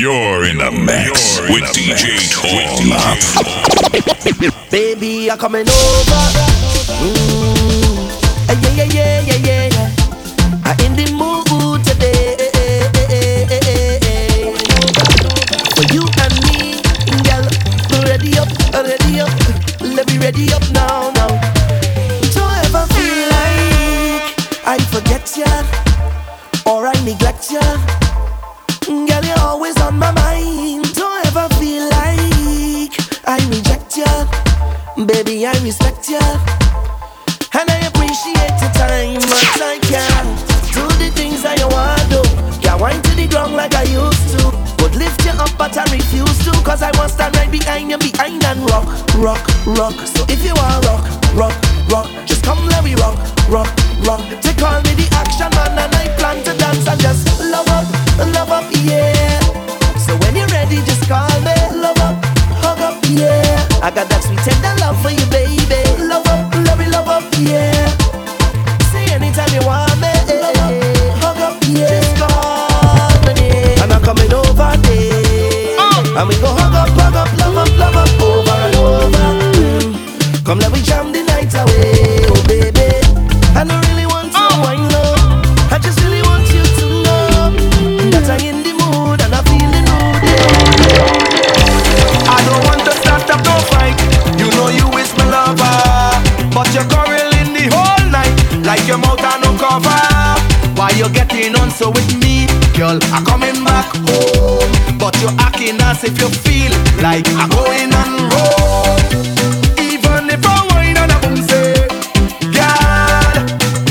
You're in the mix with DJ Tom. Baby, I'm coming over. Mm. Yeah, yeah, yeah, yeah, yeah. I'm in the mood today. For you and me, girl, ready up, ready up. Let me ready up now, now. Don't ever feel like I forget ya or I neglect ya. Baby, I respect ya. And I appreciate your time, but I can't do the things you want to. Do Yeah, wind to the ground like I used to. Would lift you up, but I refuse to. Cause I want to stand right behind you, behind and rock, rock, rock. So if you want rock, rock, rock, just come let me rock, rock, rock. Take all me the action man, and I plan to dance and just love up, love up, yeah. I got that sweet tender love for you, baby. Love up, love love up, yeah. Say anytime you want me, love up, hug up, yeah. Just call me, and I'm coming over there. Uh. And we go so with me, girl? I'm coming back home, but you're acting as if you feel like I'm going on road. Even if I whine and I boom say, girl,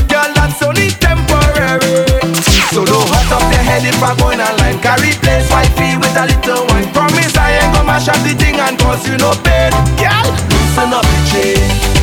girl, that's only temporary. So don't hot up your head if I'm going online. Carry place wifey with a little wine. Promise I ain't gonna mash up the thing and cause you no pain. Girl, loosen up the chain.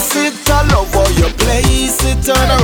Sit I love all your place. It, and I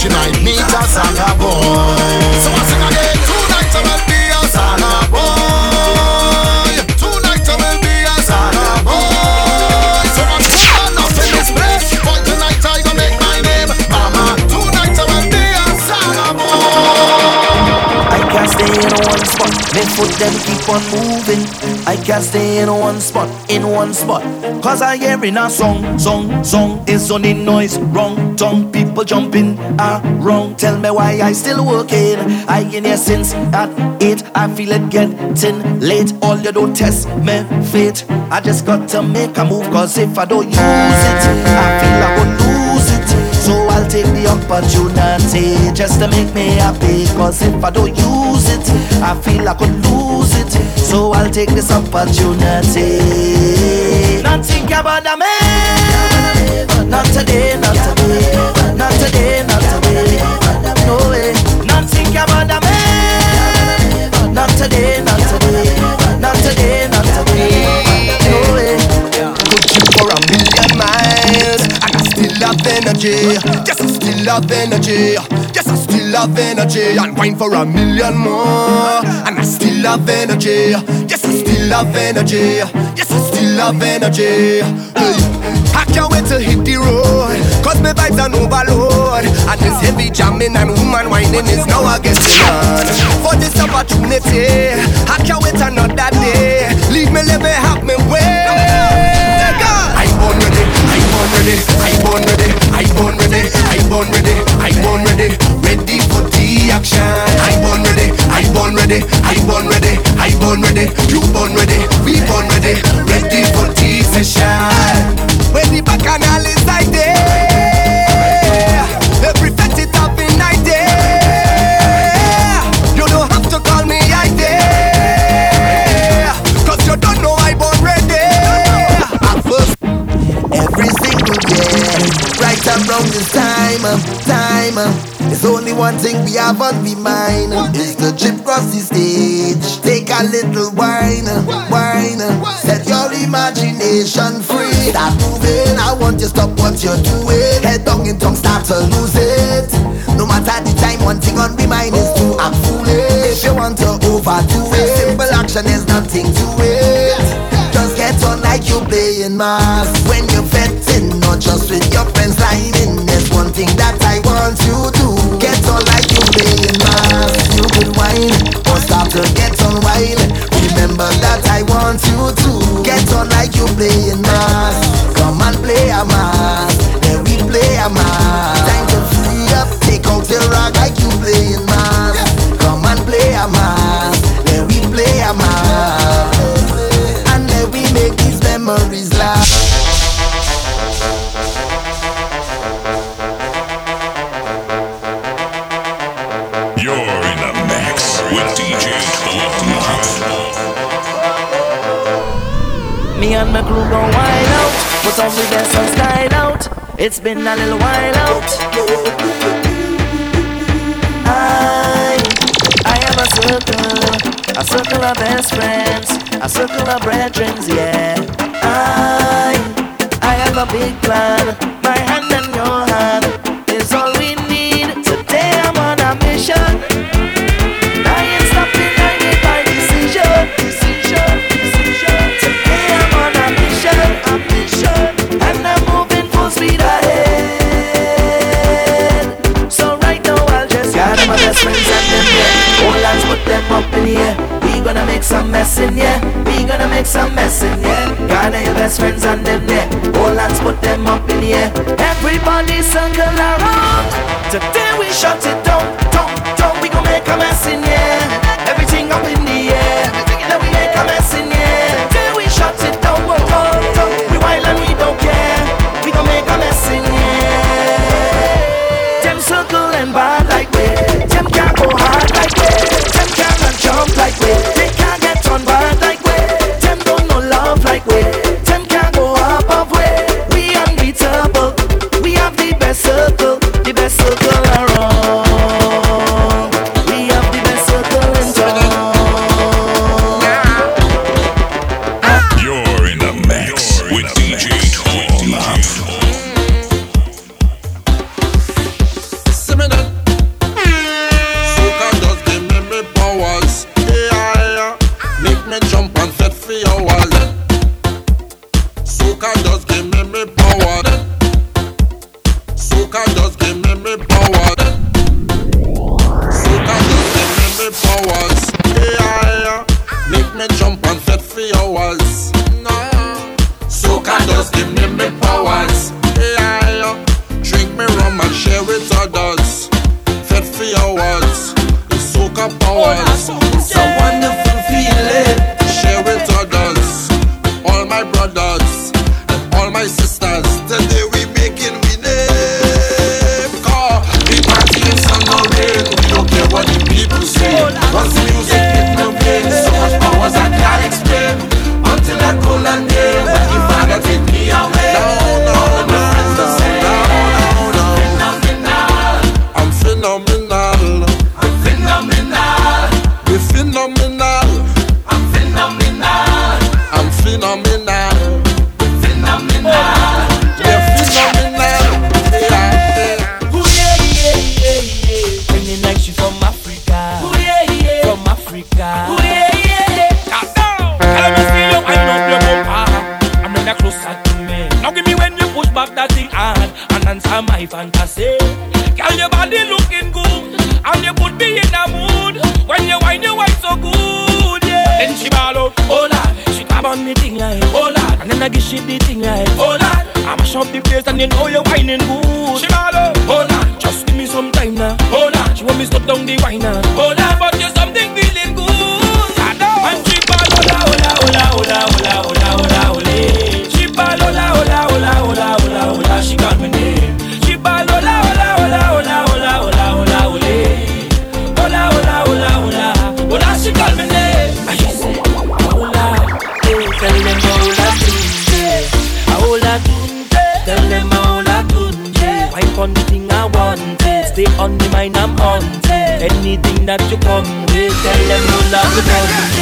she might meet a saga I can't stay in one spot, in one spot. Cause I hearing a song, song, song. It's only noise, wrong tongue. People jumping around. Tell me why I still working. I in here since at eight. I feel it getting late. All you do test me fate. I just got to make a move. Cause if I don't use it, I feel I would lose it. So I'll take the opportunity just to make me happy. Cause if I don't use it, I feel I could lose it. So I'll take this opportunity. Not think about the man. Not today, not today. Not today, not today. No way. Not think about the man. Not today, not have energy. Yes, I still have energy. Yes, I still have energy. And wine for a million more. And I still have energy. Yes, I still have energy. Yes, I still have energy. Hey. I can't wait to hit the road. Cause my vibes are overload. And this heavy jamming and woman whining is now against the man For this opportunity I can't wait another day. Leave me, let me have me way born ready, I born ready, I born ready, I born ready, I born ready, ready for the action. I born ready, I born ready, I born ready, I born ready, you born ready, we born ready, ready for the session. There's only one thing we have on we mind. Is the trip cross the stage. Take a little wine, wine. Set your imagination free. Start moving. I want you to stop what you're doing. Head down in tongue, start to lose it. No matter the time, one thing on my mind is to act foolish. If you want to overdo it, simple action is nothing to it. Just get on like you playing mass When you're fetting, not just with your friends lining one thing that I want you to Get on like you playing mass You could whine or start to get on whine Remember that I want you to Get on like you playing mass and my crew gon' wild out. But off we get some style out. It's been a little while out. I, I am a circle, a circle of best friends, a circle of brethren, yeah. I, I have a big plan. make some mess in here. Got your best friends and them there. All hands put them up in here. Everybody circle around. Today we shut it down. my fantasy. Girl, your body looking good, and you put me in a mood. When you wine, you wine so good, yeah. Then she ball out, oh lad. She grab on me thing like, oh lad. And then I give she the thing like, oh lad. I mash up the place and you know you whining good. She ball out, oh lad. Just give me some time now, oh lad. She want me stop down the wine now, oh lad. that you come with. Tell them you love them.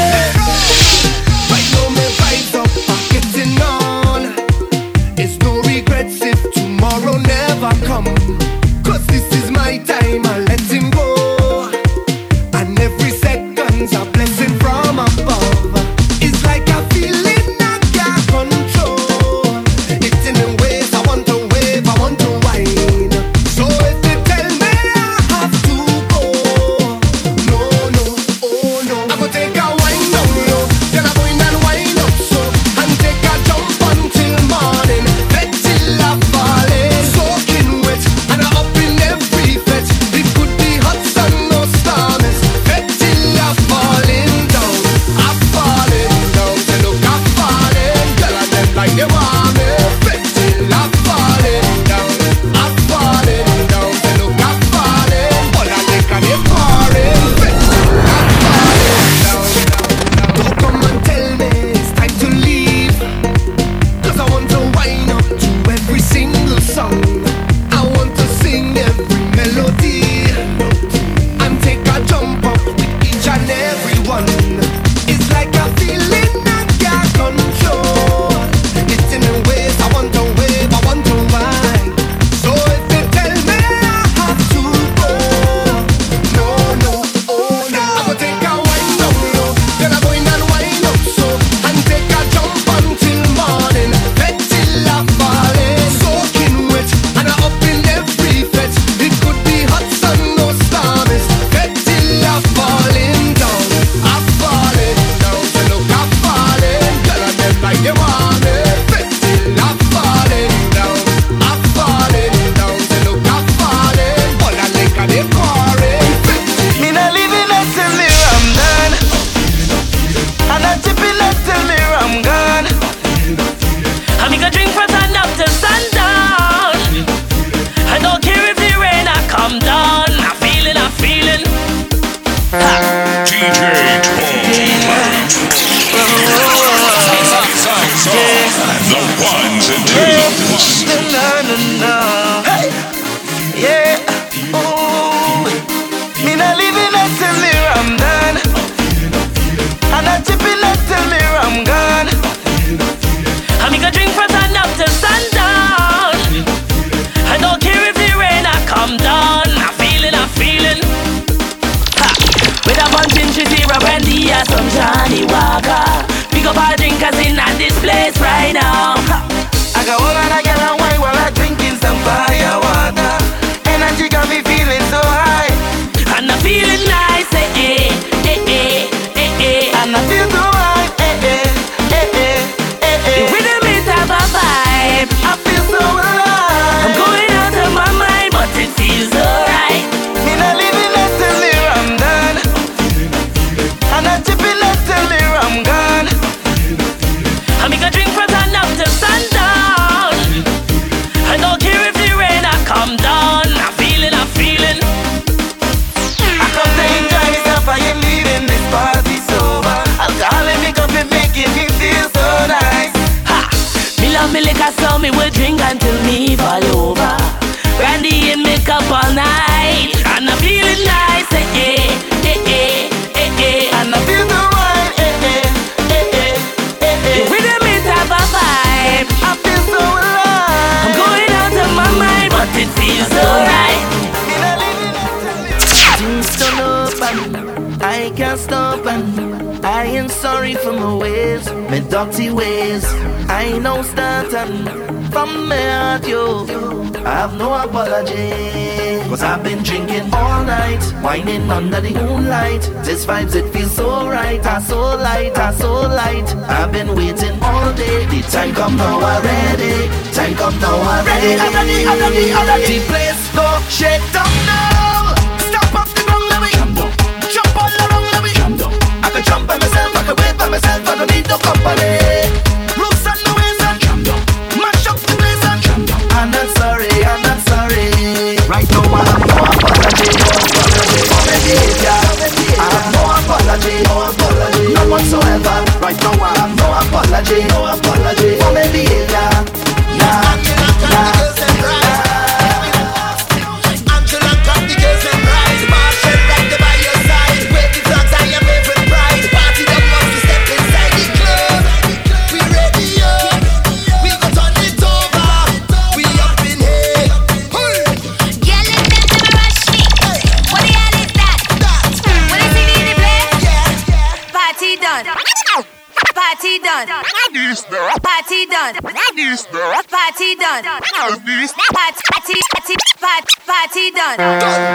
No stunting from me at you. I have no apology. Cause I've been drinking all night, whining under the moonlight. This vibes, it feels so right, I so light, I so light. I've been waiting all day. The time come now already. Time come now already. Ready, I'm ready, I'm ready, I'm ready. The place go shake down now. Stop off the ground, let me jump all around, let me come down. I can jump by myself, I can wait by myself, I don't need no company. behavior I have no apology, no apology, no whatsoever. Right now I have no apology, no apology. Go.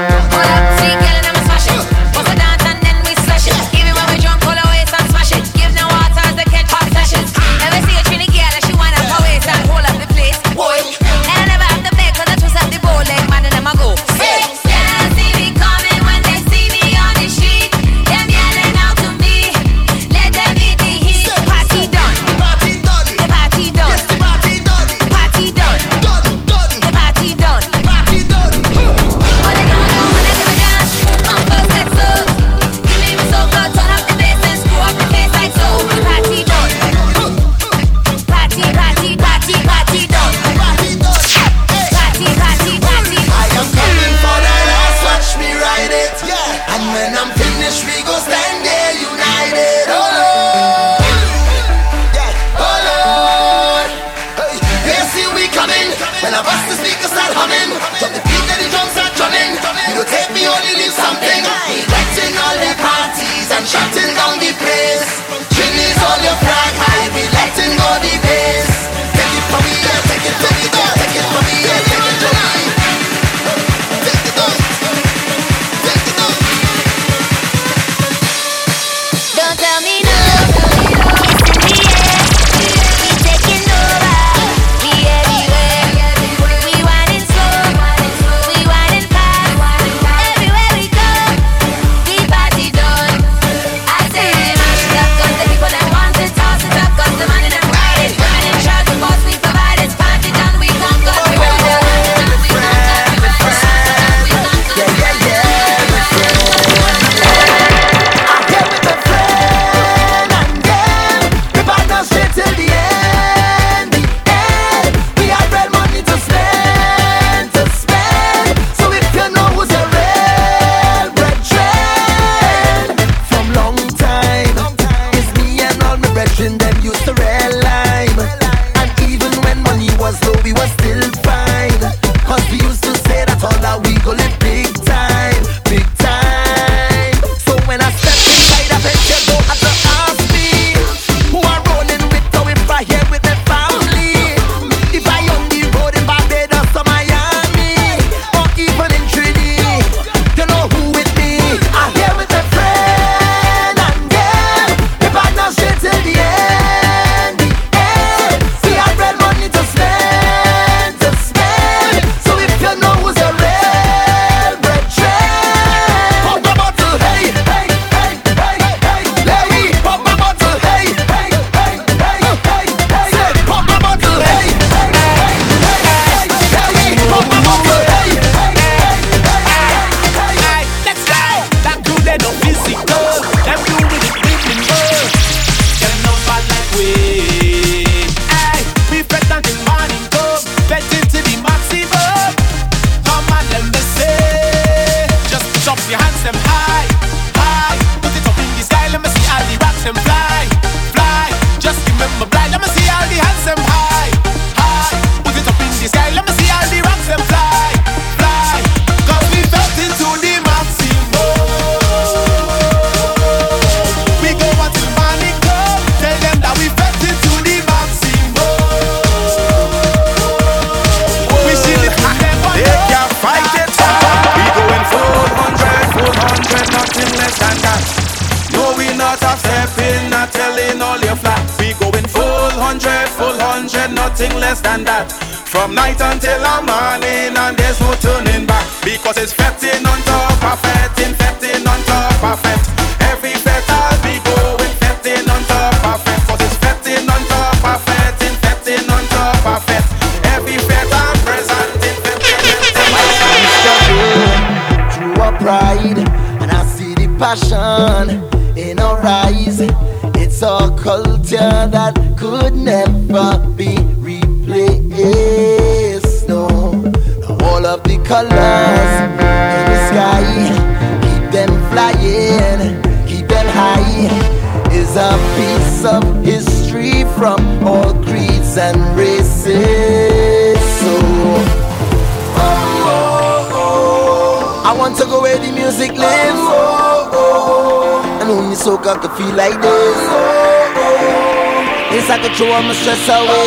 Stress away.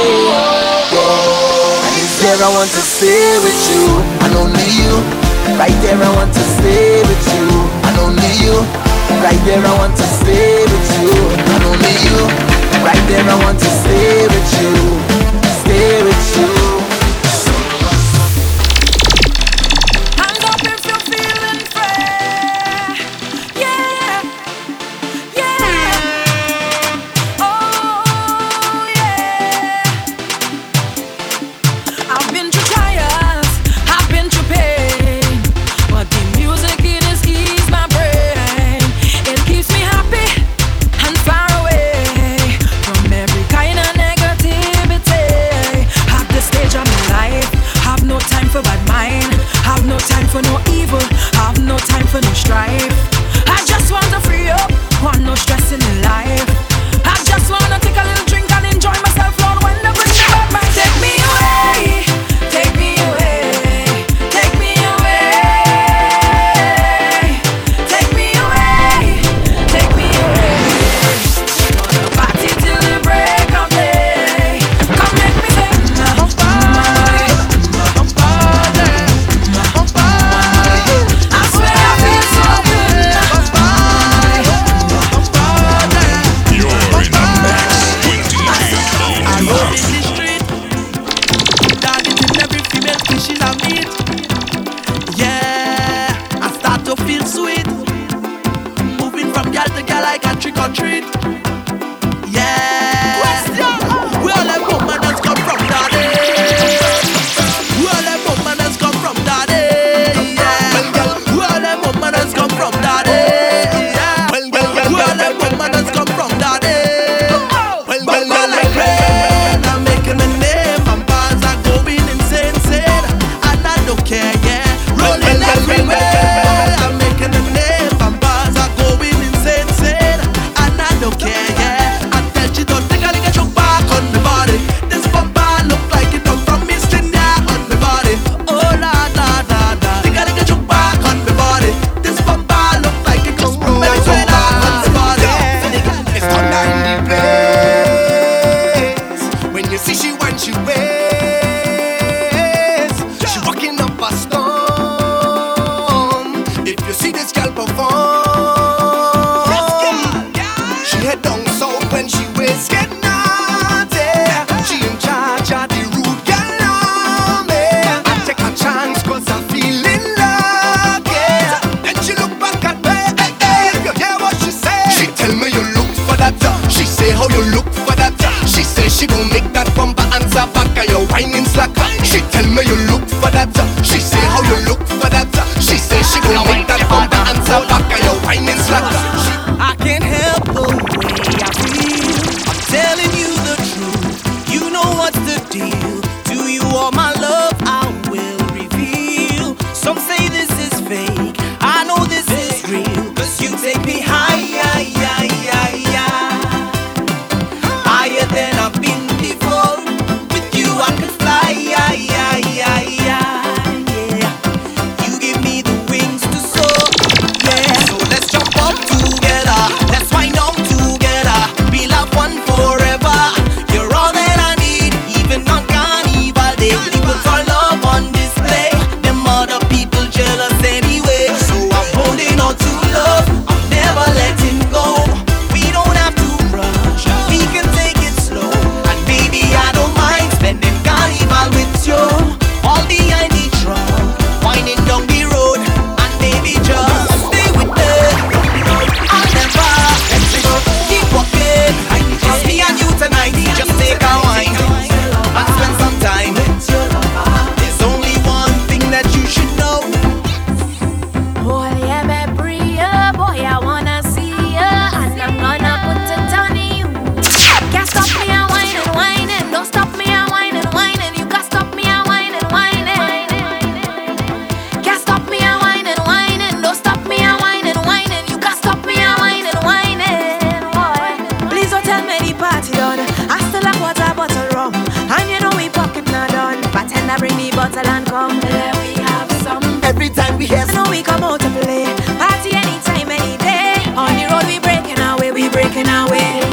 we have some. Every time we hear, know we come out to play. Party anytime, any day. On the road we breaking our way, we breaking our way.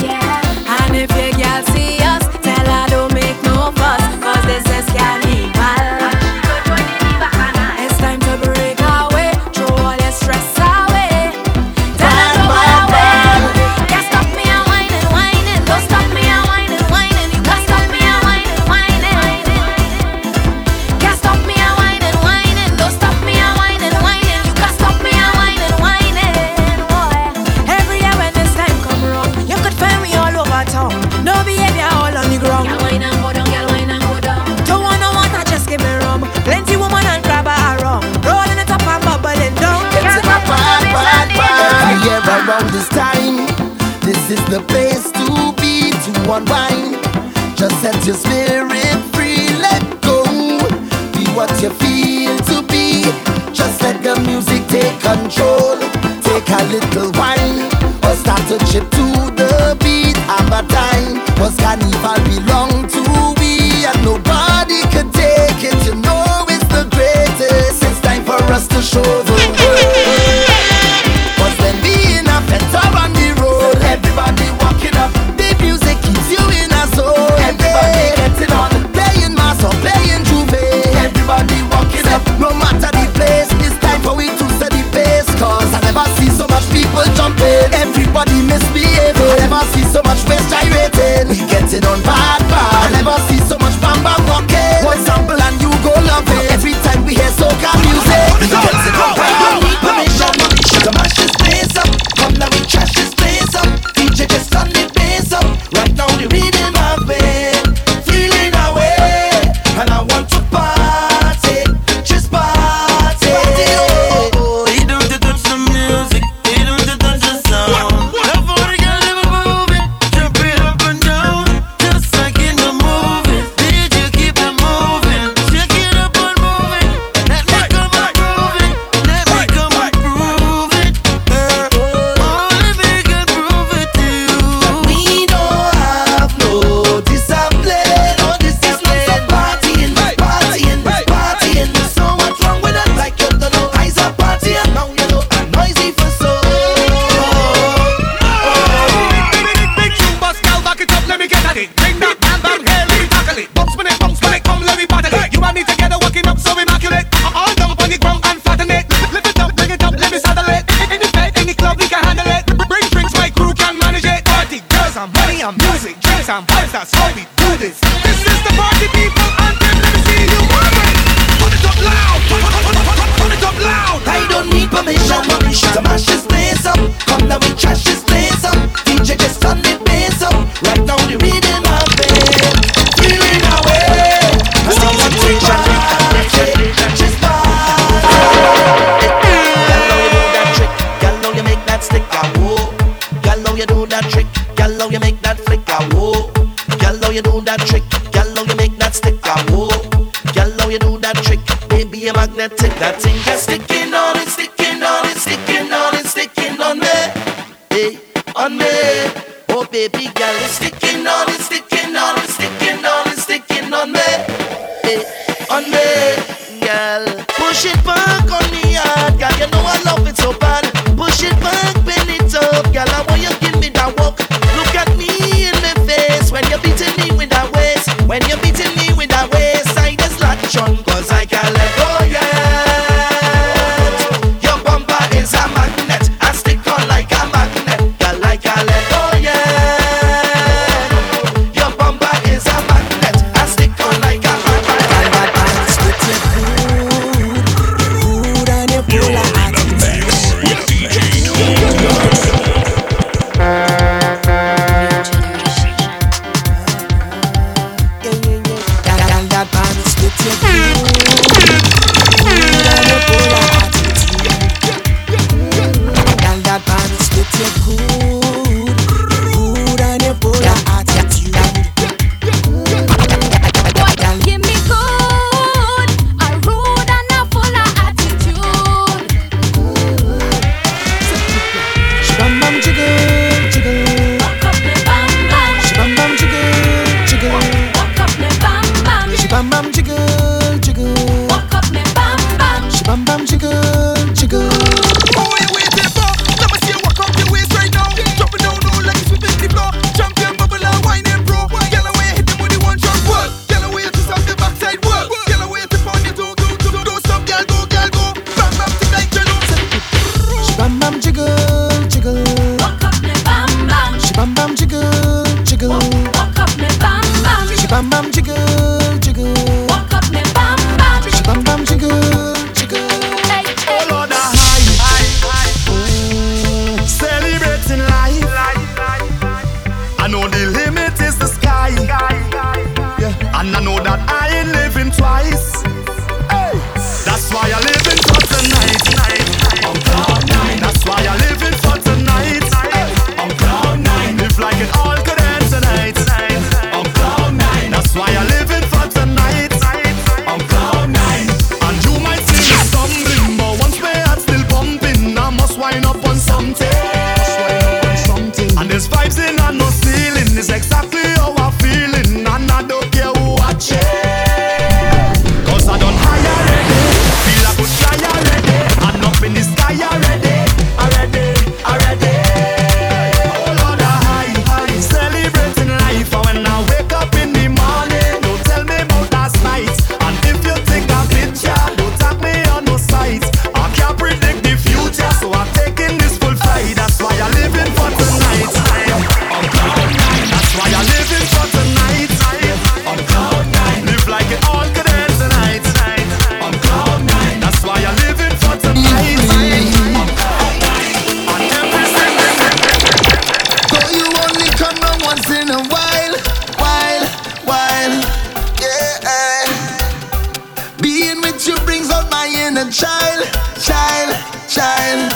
Child,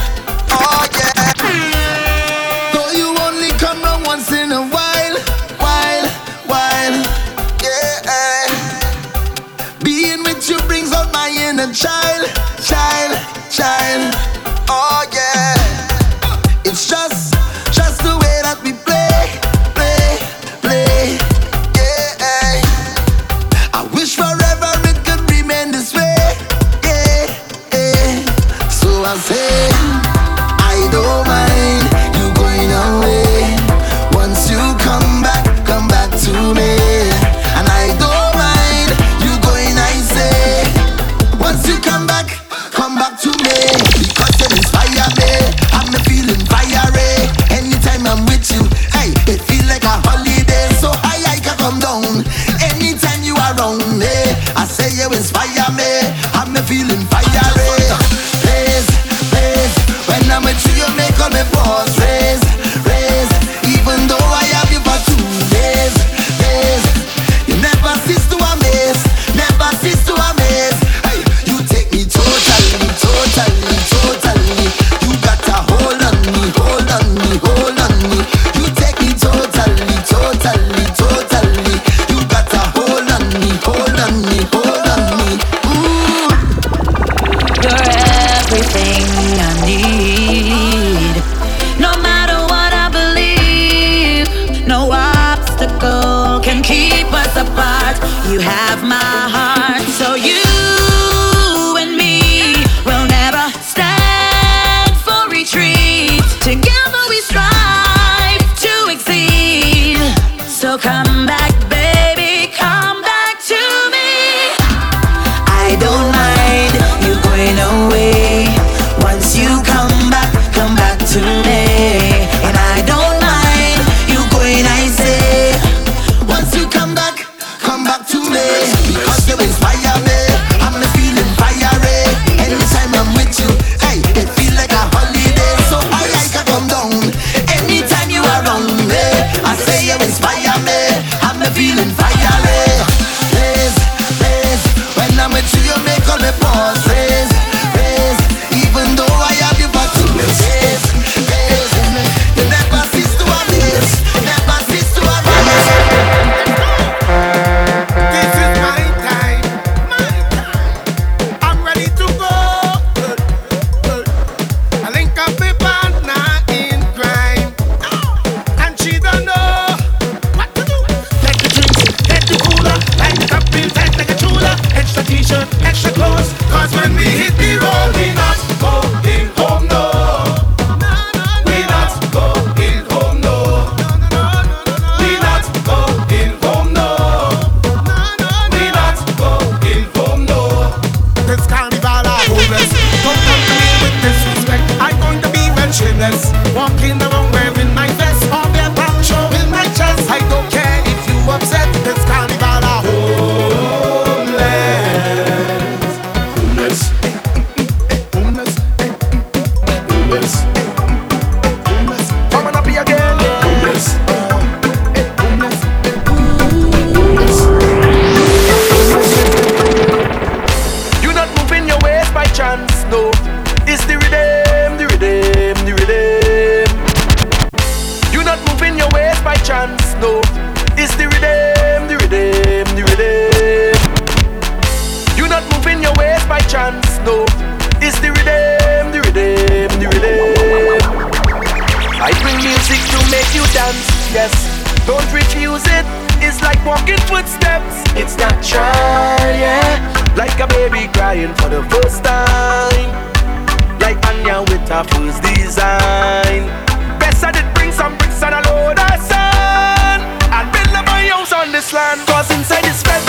wasteland was inside this fence.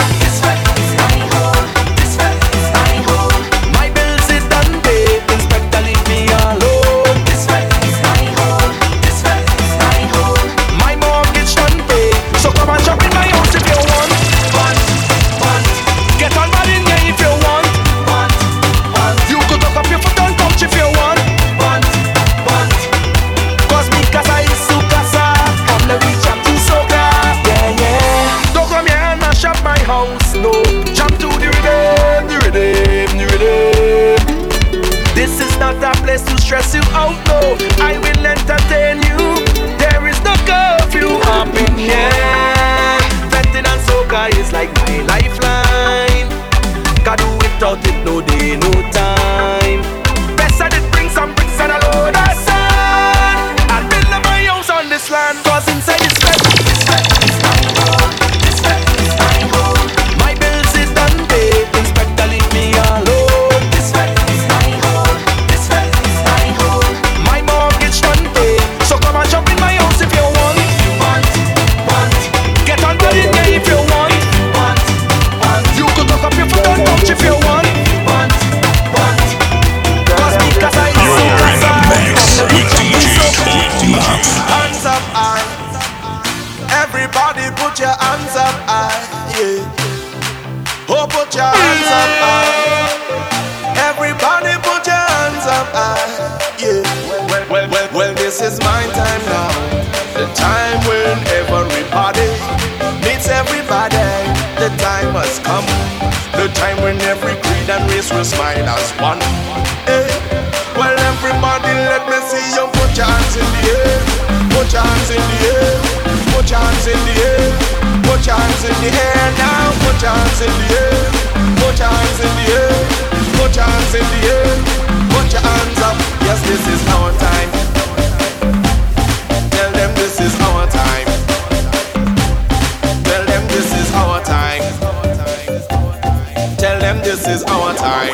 this is our time.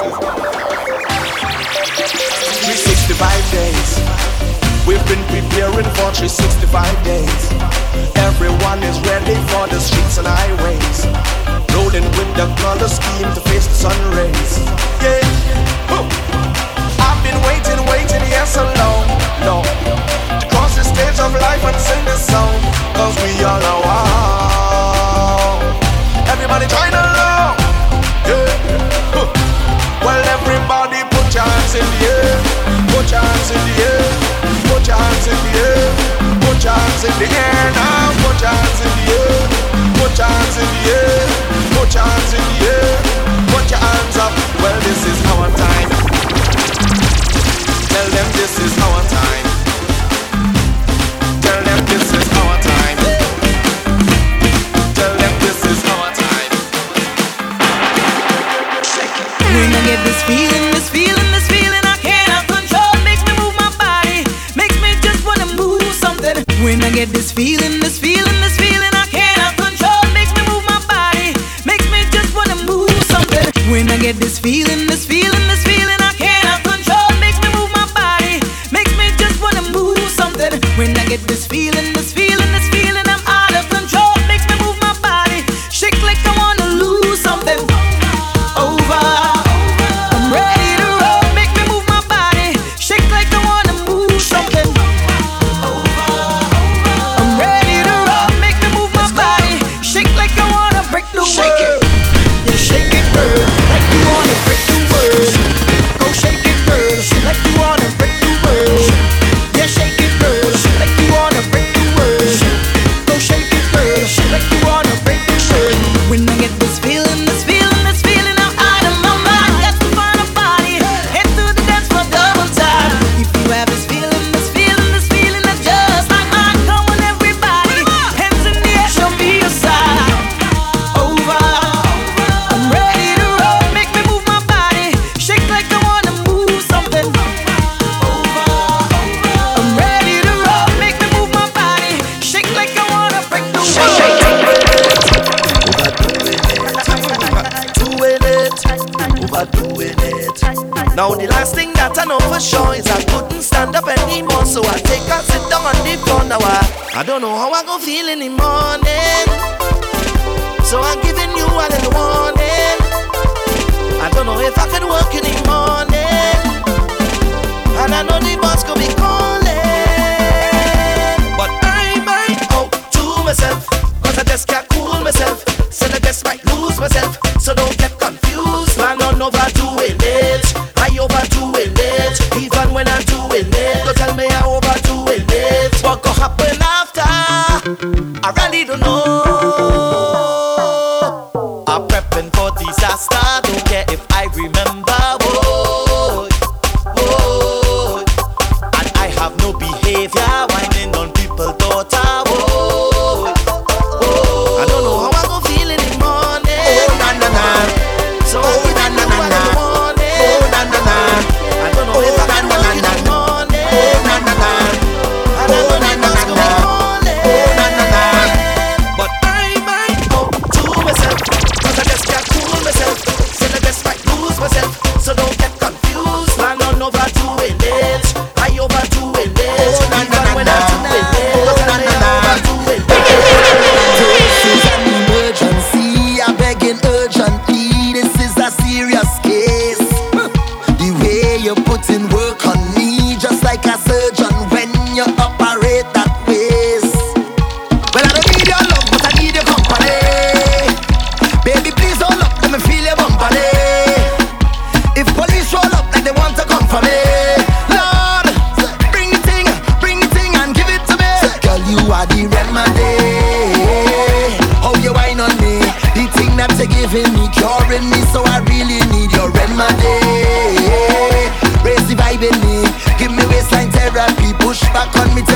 365 days, we've been preparing for 365 days. Everyone is ready for the streets and highways. Rolling with the color scheme to face the sun rays. Yeah, Woo. I've been waiting, waiting, yes, long, long To cross the stage of life and sing this song, cause we all are wow. Everybody join along. Well, everybody put your hands in the air, put your hands in the air, put your hands in the air, put your hands in the air now, put your hands in the air, put your hands in the air, put your hands in the air, put your hands up. Well, this is our time. Tell them this is our time. I don't know how I gon' feel in the morning. So I back on me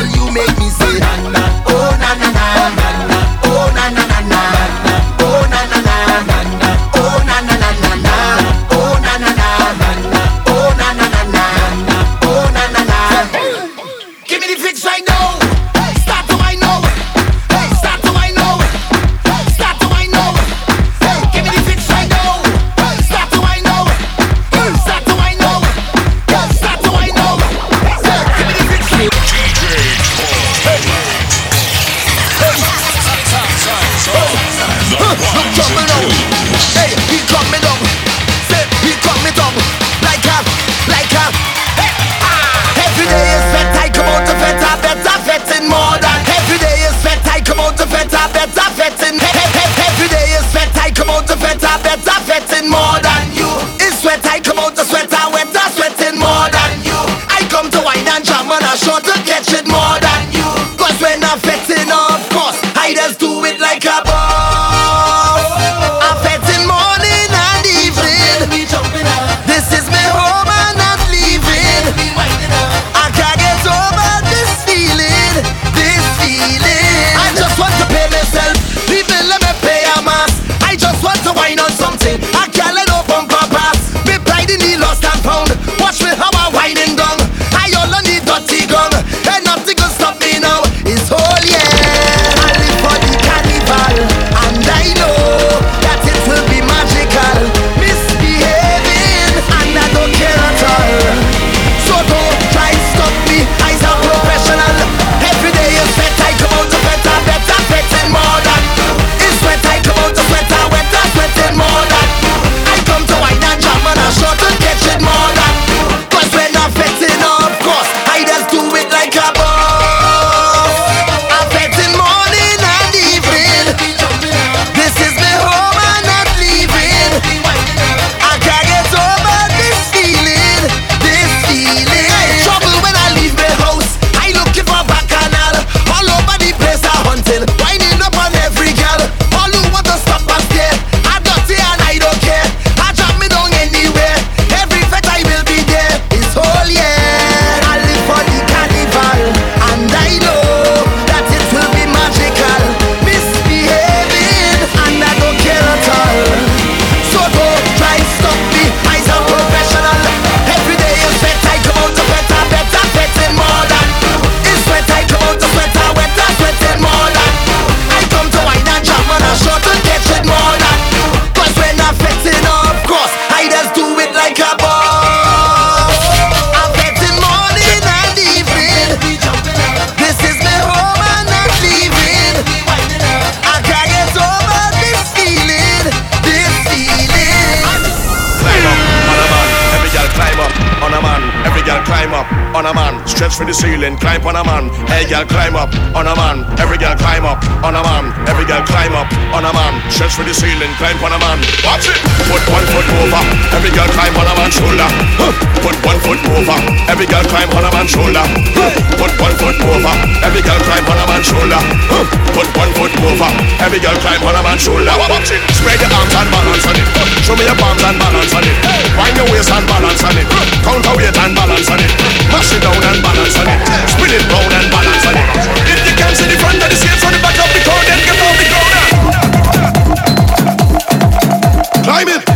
climb on a man. Hey, girl, climb up on a man. Every girl climb up on a man. Every girl climb up on a man. Stretch for the ceiling, climb on a man. Watch it. Put one foot over. Every girl climb on a man's shoulder. Huh. Put one foot over. Every girl climb on a man's shoulder. Huh. Put one foot over. Every girl climb on a man's shoulder. Huh. Put one foot over. Every girl climb on a man's shoulder. Watch it. Spread your arms and balance on it. Show me your palms and balance on it. Wind your waist and balance on it. Count your weight and balance on it. Mash it down and balance on it. Spin it round and balance on it. If you can't see the front of the skates on the back of the car, then get off the ground. Time it.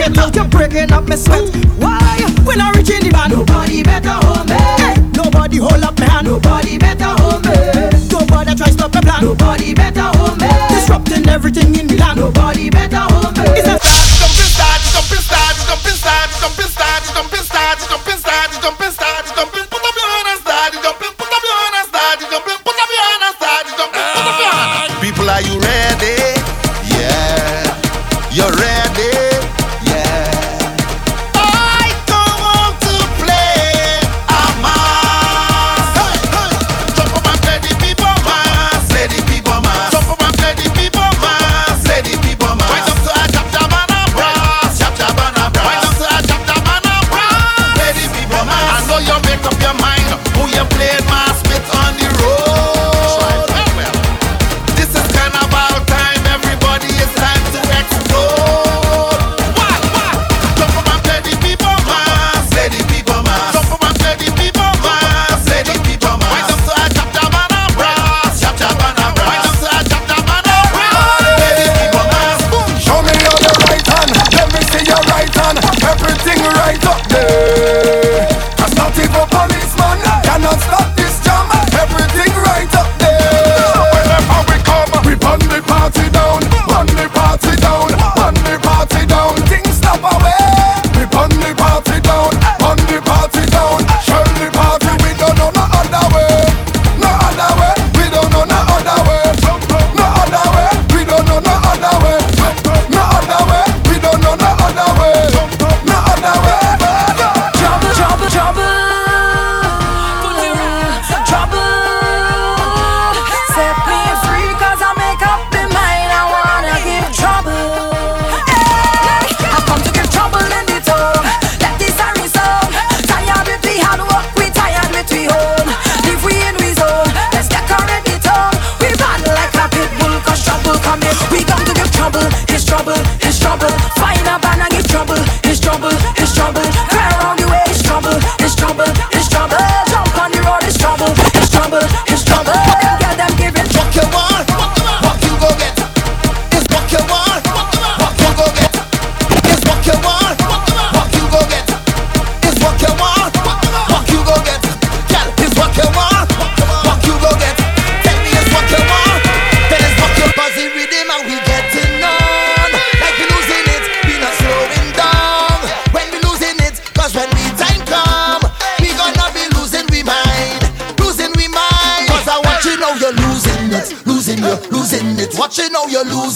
Take out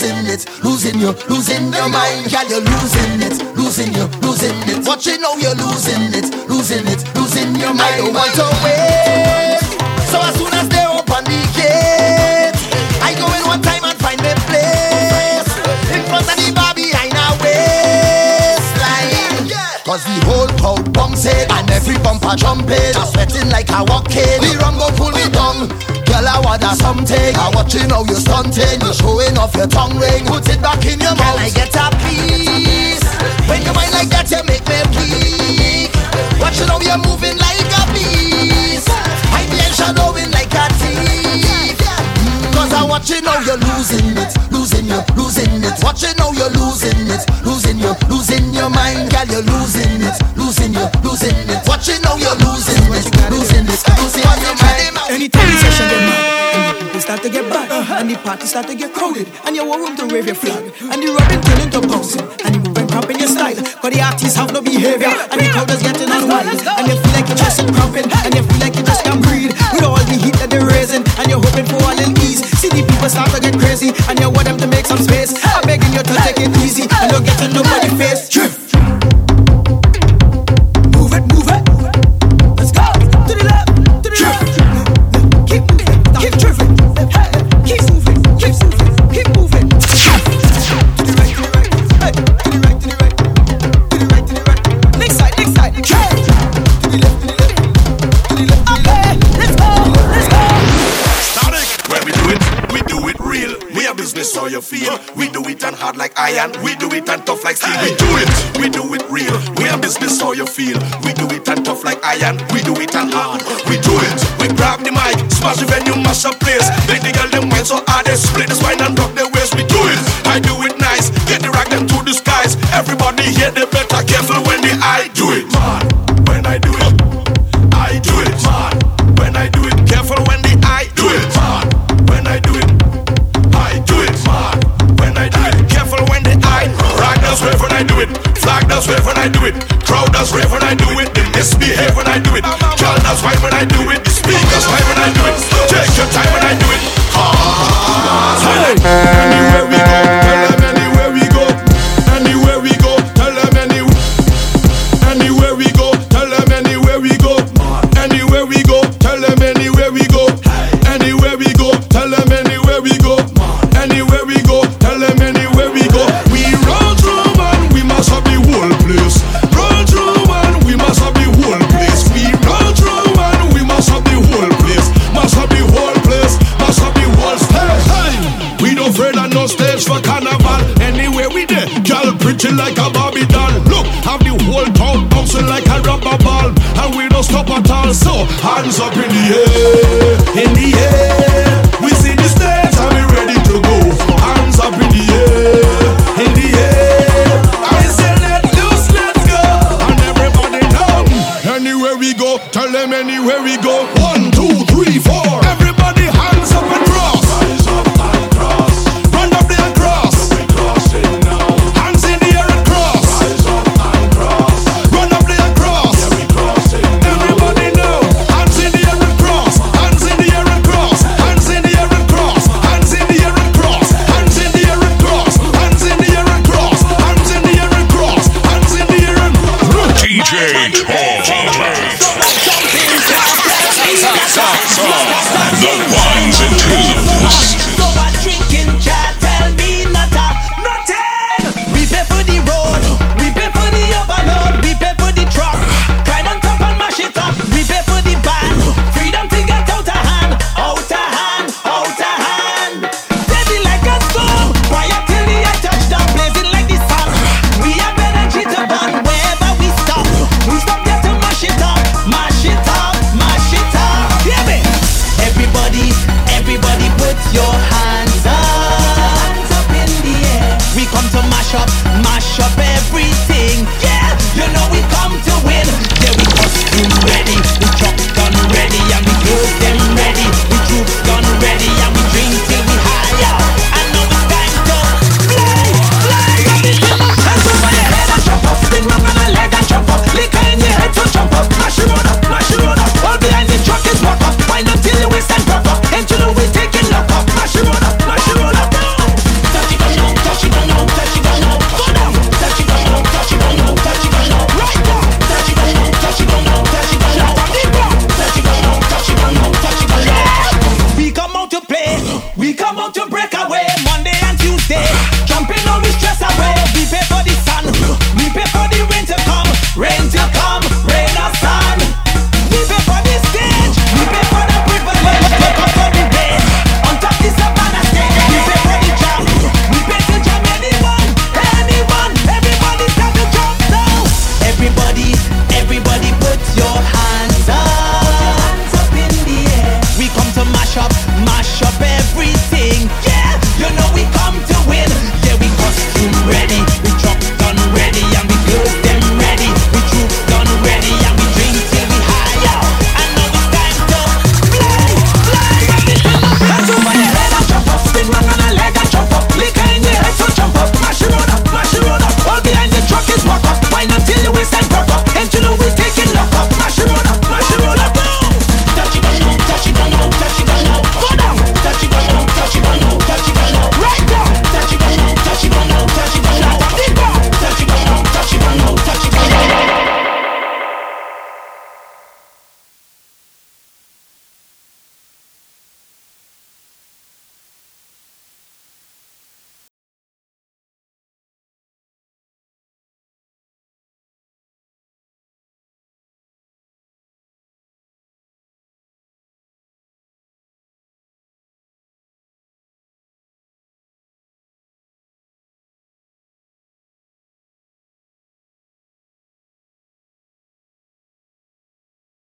losing it, losing you, losing your mind, girl, you're losing it, losing you, losing it. Watching how you're losing it, losing it, losing your mind. I don't want to wait. So as soon as they open the gate, I go in one time and find them place in front of the bar behind a waistline. Cause the whole crowd bumps it and every bumper jumping, I'm sweating like a walking. The rumble pull me down. Girl, I want that something. I watch you know you're stunting. You're showing off your tongue ring. Put it back in your mouth. Can I get a piece? When you mind like that, you make me weak. Watch you know you're moving like a beast. I be shadowing like a thief. Cause I want you know you're losing it, losing you, losing it. Watch you know you're losing it, losing you, losing your mind, girl. You're losing it, losing you, losing it. Watch you know you're losing it, losing it, losing your mind. Anytime to get bad, uh-huh. and the party start to get crowded, and you want room to wave your flag, and the rubbing turn into bouncing, and the movement cramping your style, cause the artists have no behavior, and the crowd is getting on wild, and you feel like you're just cramping, and you feel like you just can't breathe, with all the heat that they're raising, and you're hoping for a little ease, see the people start to get crazy, and you want them to make some space, I'm begging you to take it easy, and don't get to nobody's face, drift, you feel. We do it and hard like iron. We do it and tough like steel. We do it, we do it real. We are business how you feel. We do it and tough like iron. We do it and hard. We do it. We grab the mic, smash the venue, mash up place. Make the girl them wine so hard they split the spine and rock their waist. We do it. I do it nice. Get the rag them to the skies. Everybody here they better careful when they hide. I do it. Crowd does rave when I do it. They misbehave when I do it. Child does whine when I do it. The speakers whine when I do it.